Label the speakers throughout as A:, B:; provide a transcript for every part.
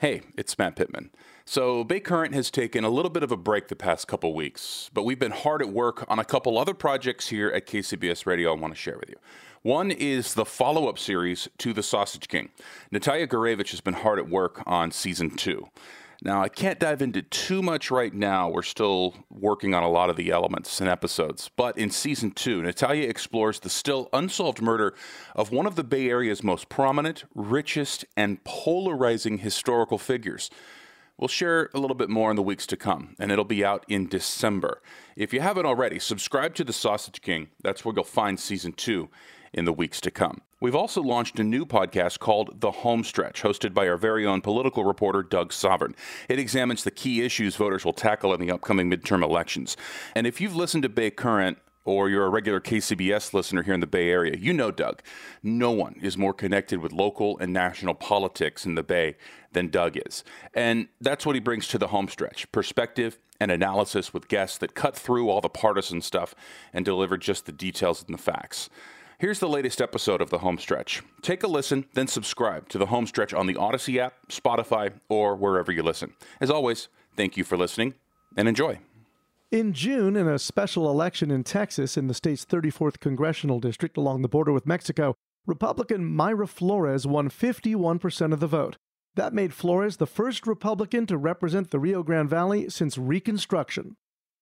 A: Hey, it's Matt Pittman. So, Bay Current has taken a little bit of a break the past couple weeks, but we've been hard at work on a couple other projects here at KCBS Radio I want to share with you. One is the follow up series to The Sausage King. Natalia Gurevich has been hard at work on season two. Now, I can't dive into too much right now. We're still working on a lot of the elements and episodes. But in season two, Natalia explores the still unsolved murder of one of the Bay Area's most prominent, richest, and polarizing historical figures. We'll share a little bit more in the weeks to come, and it'll be out in December. If you haven't already, subscribe to The Sausage King. That's where you'll find season two in the weeks to come. We've also launched a new podcast called The Homestretch, hosted by our very own political reporter, Doug Sovern. It examines the key issues voters will tackle in the upcoming midterm elections. And if you've listened to Bay Current, or you're a regular KCBS listener here in the Bay Area, you know Doug. No one is more connected with local and national politics in the Bay than Doug is. And that's what he brings to the homestretch perspective and analysis with guests that cut through all the partisan stuff and deliver just the details and the facts. Here's the latest episode of The Homestretch. Take a listen, then subscribe to The Homestretch on the Audacy app, Spotify, or wherever you listen. As always, thank you for listening and enjoy.
B: In June, in a special election in Texas in the state's 34th congressional district along the border with Mexico, Republican Mayra Flores won 51% of the vote. That made Flores the first Republican to represent the Rio Grande Valley since Reconstruction.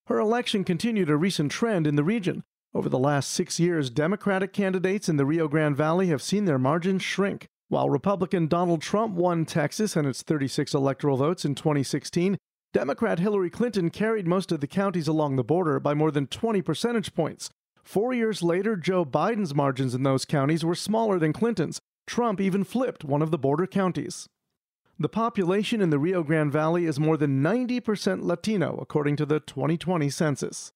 B: Her election continued a recent trend in the region. Over the last six years, Democratic candidates in the Rio Grande Valley have seen their margins shrink. While Republican Donald Trump won Texas and its 36 electoral votes in 2016, Democrat Hillary Clinton carried most of the counties along the border by more than 20 percentage points. Four years later, Joe Biden's margins in those counties were smaller than Clinton's. Trump even flipped one of the border counties. The population in the Rio Grande Valley is more than 90% Latino, according to the 2020 census.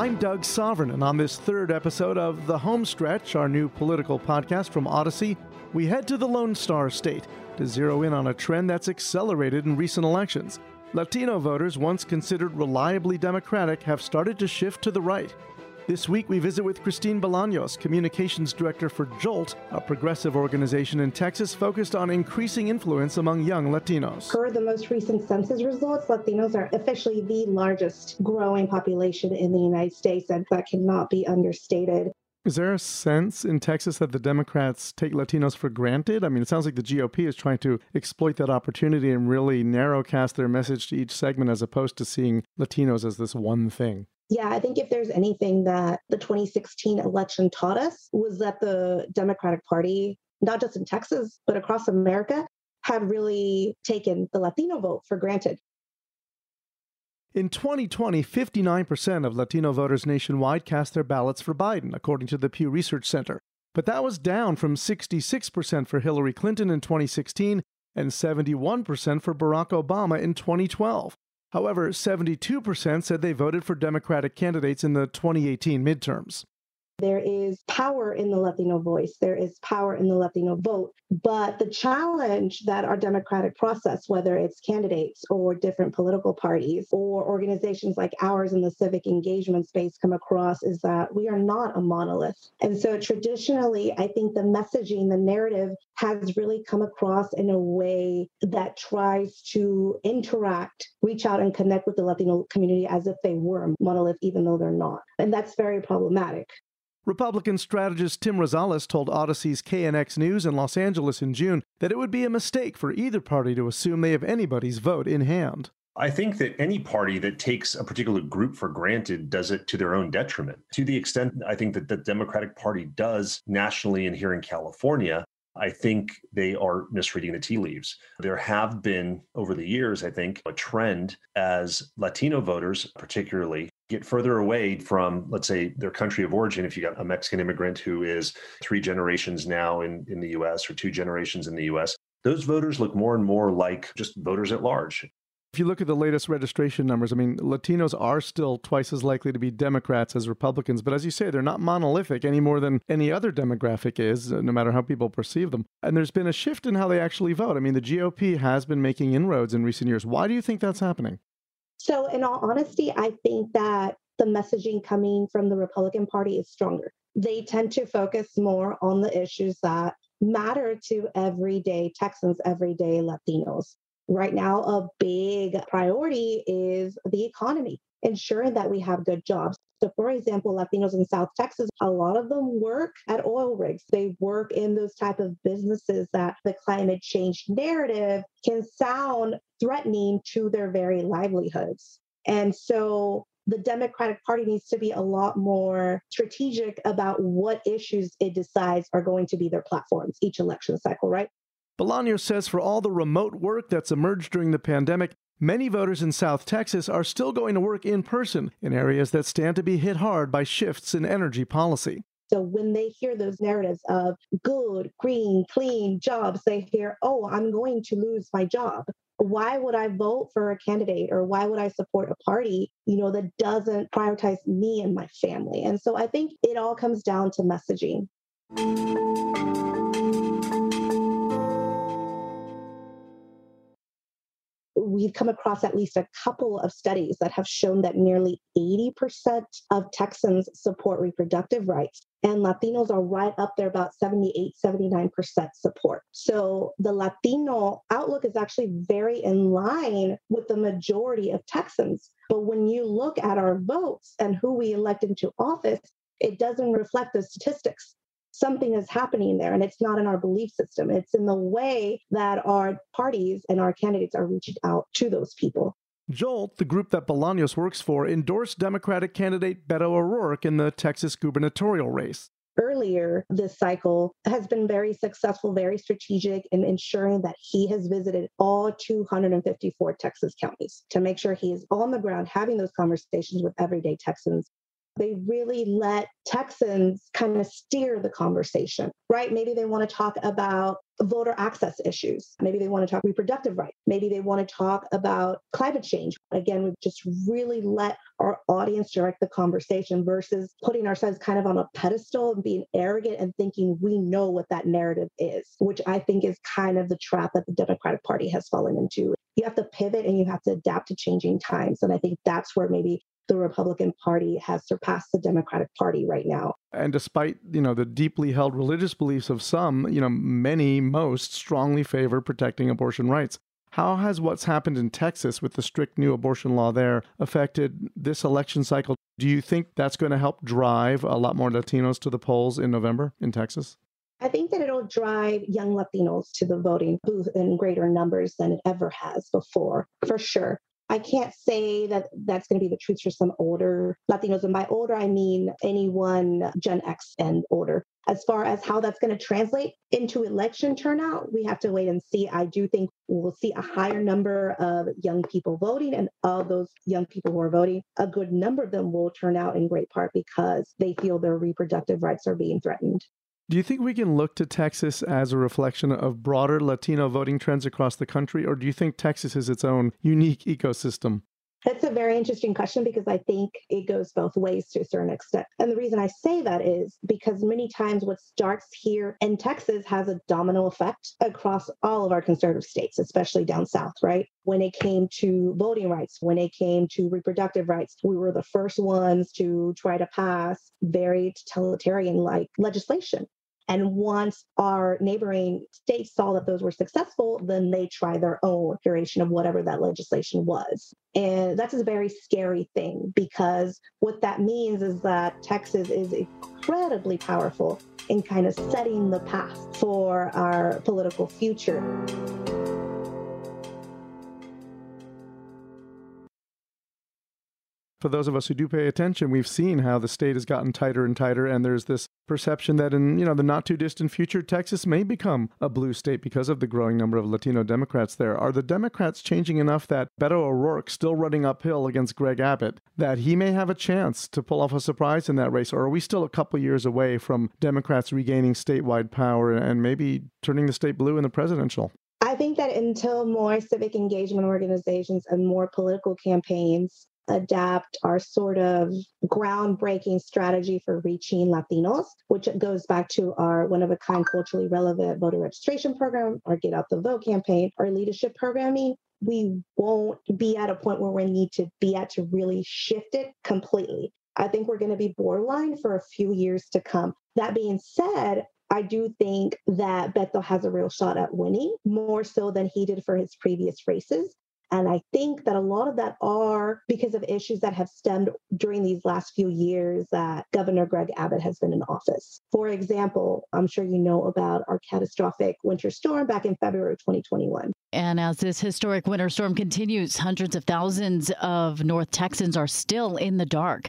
B: I'm Doug Sovern, and on this third episode of The Homestretch, our new political podcast from Audacy, we head to the Lone Star State to zero in on a trend that's accelerated in recent elections. Latino voters, once considered reliably Democratic, have started to shift to the right. This week, we visit with Christine Bolaños, Communications Director for JOLT, a progressive organization in Texas focused on increasing influence among young Latinos.
C: Per the most recent census results, Latinos are officially the largest growing population in the United States, and that cannot be understated.
B: Is there a sense in Texas that the Democrats take Latinos for granted? I mean, it sounds like the GOP is trying to exploit that opportunity and really narrowcast their message to each segment as opposed to seeing Latinos as this one thing.
C: Yeah, I think if there's anything that the 2016 election taught us was that the Democratic Party, not just in Texas, but across America, had really taken the Latino vote for granted.
B: In 2020, 59% of Latino voters nationwide cast their ballots for Biden, according to the Pew Research Center. But that was down from 66% for Hillary Clinton in 2016 and 71% for Barack Obama in 2012. However, 72% said they voted for Democratic candidates in the 2018 midterms.
C: There is power in the Latino voice, there is power in the Latino vote. But the challenge that our democratic process, whether it's candidates or different political parties or organizations like ours in the civic engagement space, come across is that we are not a monolith. And so traditionally, I think the messaging, the narrative has really come across in a way that tries to interact, reach out, and connect with the Latino community as if they were a monolith, even though they're not. And that's very problematic.
B: Republican strategist Tim Rosales told Audacy's KNX News in Los Angeles in June that it would be a mistake for either party to assume they have anybody's vote in hand.
D: I think that any party that takes a particular group for granted does it to their own detriment. To the extent I think that the Democratic Party does nationally and here in California, I think they are misreading the tea leaves. There have been, over the years, I think, a trend as Latino voters, particularly, get further away from, let's say, their country of origin. If you got a Mexican immigrant who is three generations now in, in the US or two generations in the US, those voters look more and more like just voters at large.
B: If you look at the latest registration numbers, I mean, Latinos are still twice as likely to be Democrats as Republicans. But as you say, they're not monolithic any more than any other demographic is, uh, no matter how people perceive them. And there's been a shift in how they actually vote. I mean, the GOP has been making inroads in recent years. Why do you think that's happening?
C: So, in all honesty, I think that the messaging coming from the Republican Party is stronger. They tend to focus more on the issues that matter to everyday Texans, everyday Latinos. Right now, a big priority is the economy, ensuring that we have good jobs. So, for example, Latinos in South Texas, a lot of them work at oil rigs. They work in those type of businesses that the climate change narrative can sound threatening to their very livelihoods. And so the Democratic Party needs to be a lot more strategic about what issues it decides are going to be their platforms each election cycle, right?
B: Bolaños says for all the remote work that's emerged during the pandemic, Many voters in South Texas are still going to work in person in areas that stand to be hit hard by shifts in energy policy.
C: So when they hear those narratives of good, green, clean jobs, they hear, oh, I'm going to lose my job. Why would I vote for a candidate or why would I support a party, you know, that doesn't prioritize me and my family? And so I think it all comes down to messaging. We've come across at least a couple of studies that have shown that nearly 80% of Texans support reproductive rights. And Latinos are right up there, about 78, 79% support. So the Latino outlook is actually very in line with the majority of Texans. But when you look at our votes and who we elect into office, it doesn't reflect the statistics something is happening there and it's not in our belief system. It's in the way that our parties and our candidates are reaching out to those people.
B: Jolt, the group that Bolaños works for, endorsed Democratic candidate Beto O'Rourke in the Texas gubernatorial race.
C: Earlier this cycle has been very successful, very strategic in ensuring that he has visited all 254 Texas counties to make sure he is on the ground having those conversations with everyday Texans they really let Texans kind of steer the conversation, right? Maybe they want to talk about voter access issues. Maybe they want to talk reproductive rights. Maybe they want to talk about climate change. Again, we've just really let our audience direct the conversation versus putting ourselves kind of on a pedestal and being arrogant and thinking we know what that narrative is, which I think is kind of the trap that the Democratic Party has fallen into. You have to pivot and you have to adapt to changing times. And I think that's where maybe the Republican Party has surpassed the Democratic Party right now.
B: And despite, you know, the deeply held religious beliefs of some, you know, many, most strongly favor protecting abortion rights. How has what's happened in Texas with the strict new abortion law there affected this election cycle? Do you think that's going to help drive a lot more Latinos to the polls in November in Texas?
C: I think that it'll drive young Latinos to the voting booth in greater numbers than it ever has before, for sure. I can't say that that's going to be the truth for some older Latinos. And by older, I mean anyone Gen X and older. As far as how that's going to translate into election turnout, we have to wait and see. I do think we'll see a higher number of young people voting, and of those young people who are voting, a good number of them will turn out in great part because they feel their reproductive rights are being threatened.
B: Do you think we can look to Texas as a reflection of broader Latino voting trends across the country, or do you think Texas is its own unique ecosystem?
C: That's a very interesting question because I think it goes both ways to a certain extent. And the reason I say that is because many times what starts here in Texas has a domino effect across all of our conservative states, especially down south, right? When it came to voting rights, when it came to reproductive rights, we were the first ones to try to pass very totalitarian like legislation. And once our neighboring states saw that those were successful, then they try their own curation of whatever that legislation was. And that's a very scary thing because what that means is that Texas is incredibly powerful in kind of setting the path for our political future.
B: For those of us who do pay attention, we've seen how the state has gotten tighter and tighter, and there's this perception that in you know the not too distant future, Texas may become a blue state because of the growing number of Latino Democrats there. Are the Democrats changing enough that Beto O'Rourke, still running uphill against Greg Abbott, that he may have a chance to pull off a surprise in that race, or are we still a couple years away from Democrats regaining statewide power and maybe turning the state blue in the presidential?
C: I think that until more civic engagement organizations and more political campaigns adapt our sort of groundbreaking strategy for reaching Latinos, which goes back to our one of a kind culturally relevant voter registration program, our Get Out the Vote campaign, our leadership programming. We won't be at a point where we need to be at to really shift it completely. I think we're going to be borderline for a few years to come. That being said, I do think that Beto has a real shot at winning more so than he did for his previous races. And I think that a lot of that are because of issues that have stemmed during these last few years that Governor Greg Abbott has been in office. For example, I'm sure you know about our catastrophic winter storm back in February 2021.
E: And as this historic winter storm continues, hundreds of thousands of North Texans are still in the dark.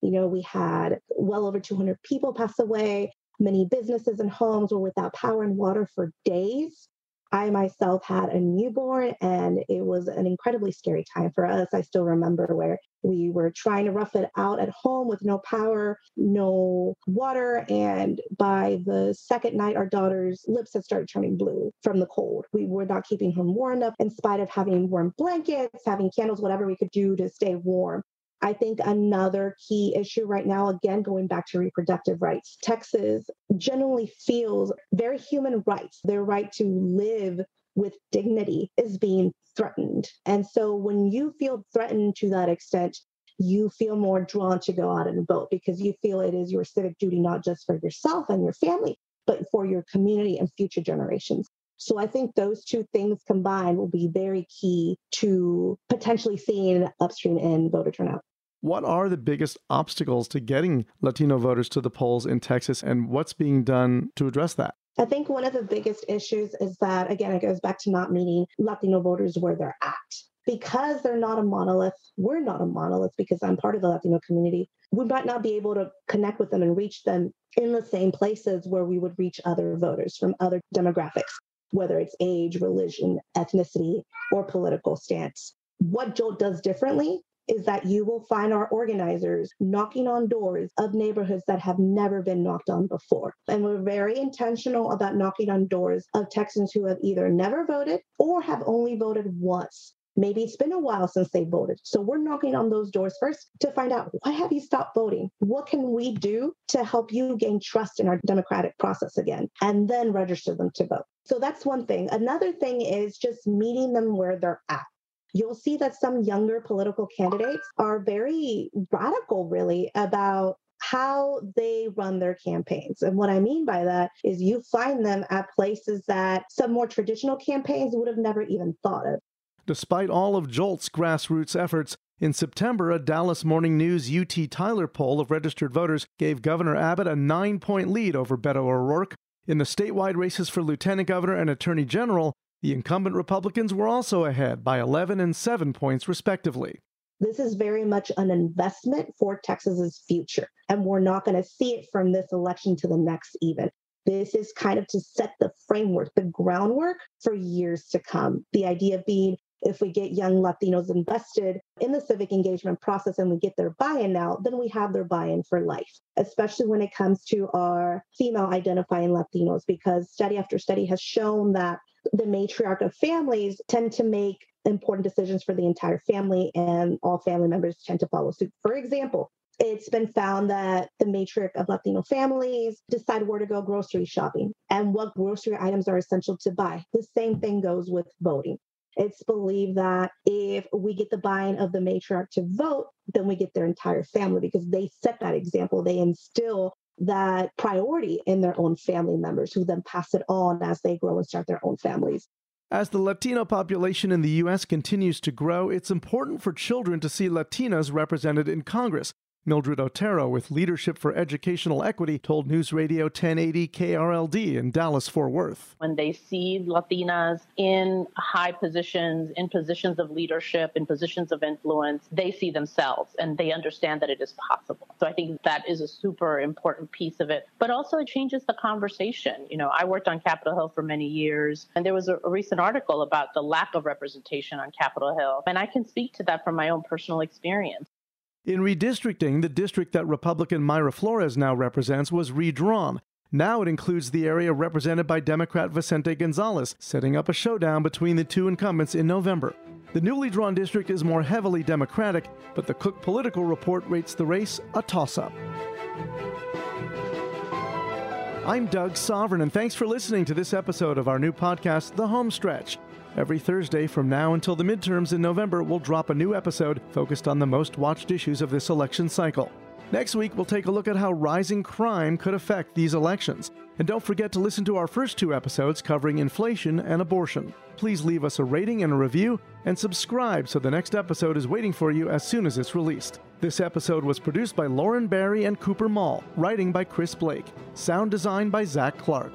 C: You know, we had well over 200 people pass away. Many businesses and homes were without power and water for days. I myself had a newborn, and it was an incredibly scary time for us. I still remember where we were trying to rough it out at home with no power, no water. And by the second night, our daughter's lips had started turning blue from the cold. We were not keeping her warm enough, in spite of having warm blankets, having candles, whatever we could do to stay warm. I think another key issue right now, again, going back to reproductive rights, Texas generally feels very human rights, their right to live with dignity is being threatened. And so when you feel threatened to that extent, you feel more drawn to go out and vote because you feel it is your civic duty, not just for yourself and your family, but for your community and future generations. So I think those two things combined will be very key to potentially seeing upstream in voter turnout.
B: What are the biggest obstacles to getting Latino voters to the polls in Texas, and what's being done to address that?
C: I think one of the biggest issues is that, again, it goes back to not meeting Latino voters where they're at. Because they're not a monolith, we're not a monolith because I'm part of the Latino community. We might not be able to connect with them and reach them in the same places where we would reach other voters from other demographics, whether it's age, religion, ethnicity, or political stance. What Jolt does differently is that you will find our organizers knocking on doors of neighborhoods that have never been knocked on before. And we're very intentional about knocking on doors of Texans who have either never voted or have only voted once. Maybe it's been a while since they voted. So we're knocking on those doors first to find out why have you stopped voting? What can we do to help you gain trust in our democratic process again? And then register them to vote. So that's one thing. Another thing is just meeting them where they're at you'll see that some younger political candidates are very radical, really, about how they run their campaigns. And what I mean by that is you find them at places that some more traditional campaigns would have never even thought of.
B: Despite all of Jolt's grassroots efforts, in September, a Dallas Morning News UT Tyler poll of registered voters gave Governor Abbott a nine point lead over Beto O'Rourke. In the statewide races for lieutenant governor and attorney general, the incumbent Republicans were also ahead by 11 and 7 points, respectively.
C: This is very much an investment for Texas's future, and we're not going to see it from this election to the next, even. This is kind of to set the framework, the groundwork for years to come. The idea being if we get young Latinos invested in the civic engagement process and we get their buy in now, then we have their buy in for life, especially when it comes to our female identifying Latinos, because study after study has shown that the matriarch of families tend to make important decisions for the entire family, and all family members tend to follow suit. For example, it's been found that the matrix of Latino families decide where to go grocery shopping and what grocery items are essential to buy. The same thing goes with voting. It's believed that if we get the buy-in of the matriarch to vote, then we get their entire family because they set that example. They instill that priority in their own family members who then pass it on as they grow and start their own families.
B: As the Latino population in the U.S. continues to grow, it's important for children to see Latinas represented in Congress. Mildred Otero with Leadership for Educational Equity told News Radio 1080 KRLD in Dallas, Fort Worth.
F: When they see Latinas in high positions, in positions of leadership, in positions of influence, they see themselves and they understand that it is possible. So I think that is a super important piece of it. But also, it changes the conversation. You know, I worked on Capitol Hill for many years, and there was a, a recent article about the lack of representation on Capitol Hill. And I can speak to that from my own personal experience.
B: In redistricting, the district that Republican Mayra Flores now represents was redrawn. Now it includes the area represented by Democrat Vicente Gonzalez, setting up a showdown between the two incumbents in November. The newly drawn district is more heavily Democratic, but the Cook Political Report rates the race a toss up. I'm Doug Sovern, and thanks for listening to this episode of our new podcast, The Home Stretch. Every Thursday from now until the midterms in November, we'll drop a new episode focused on the most watched issues of this election cycle. Next week, we'll take a look at how rising crime could affect these elections. And don't forget to listen to our first two episodes covering inflation and abortion. Please leave us a rating and a review, and subscribe so the next episode is waiting for you as soon as it's released. This episode was produced by Lauren Barry and Cooper Mall, writing by Chris Blake, sound design by Zach Clark.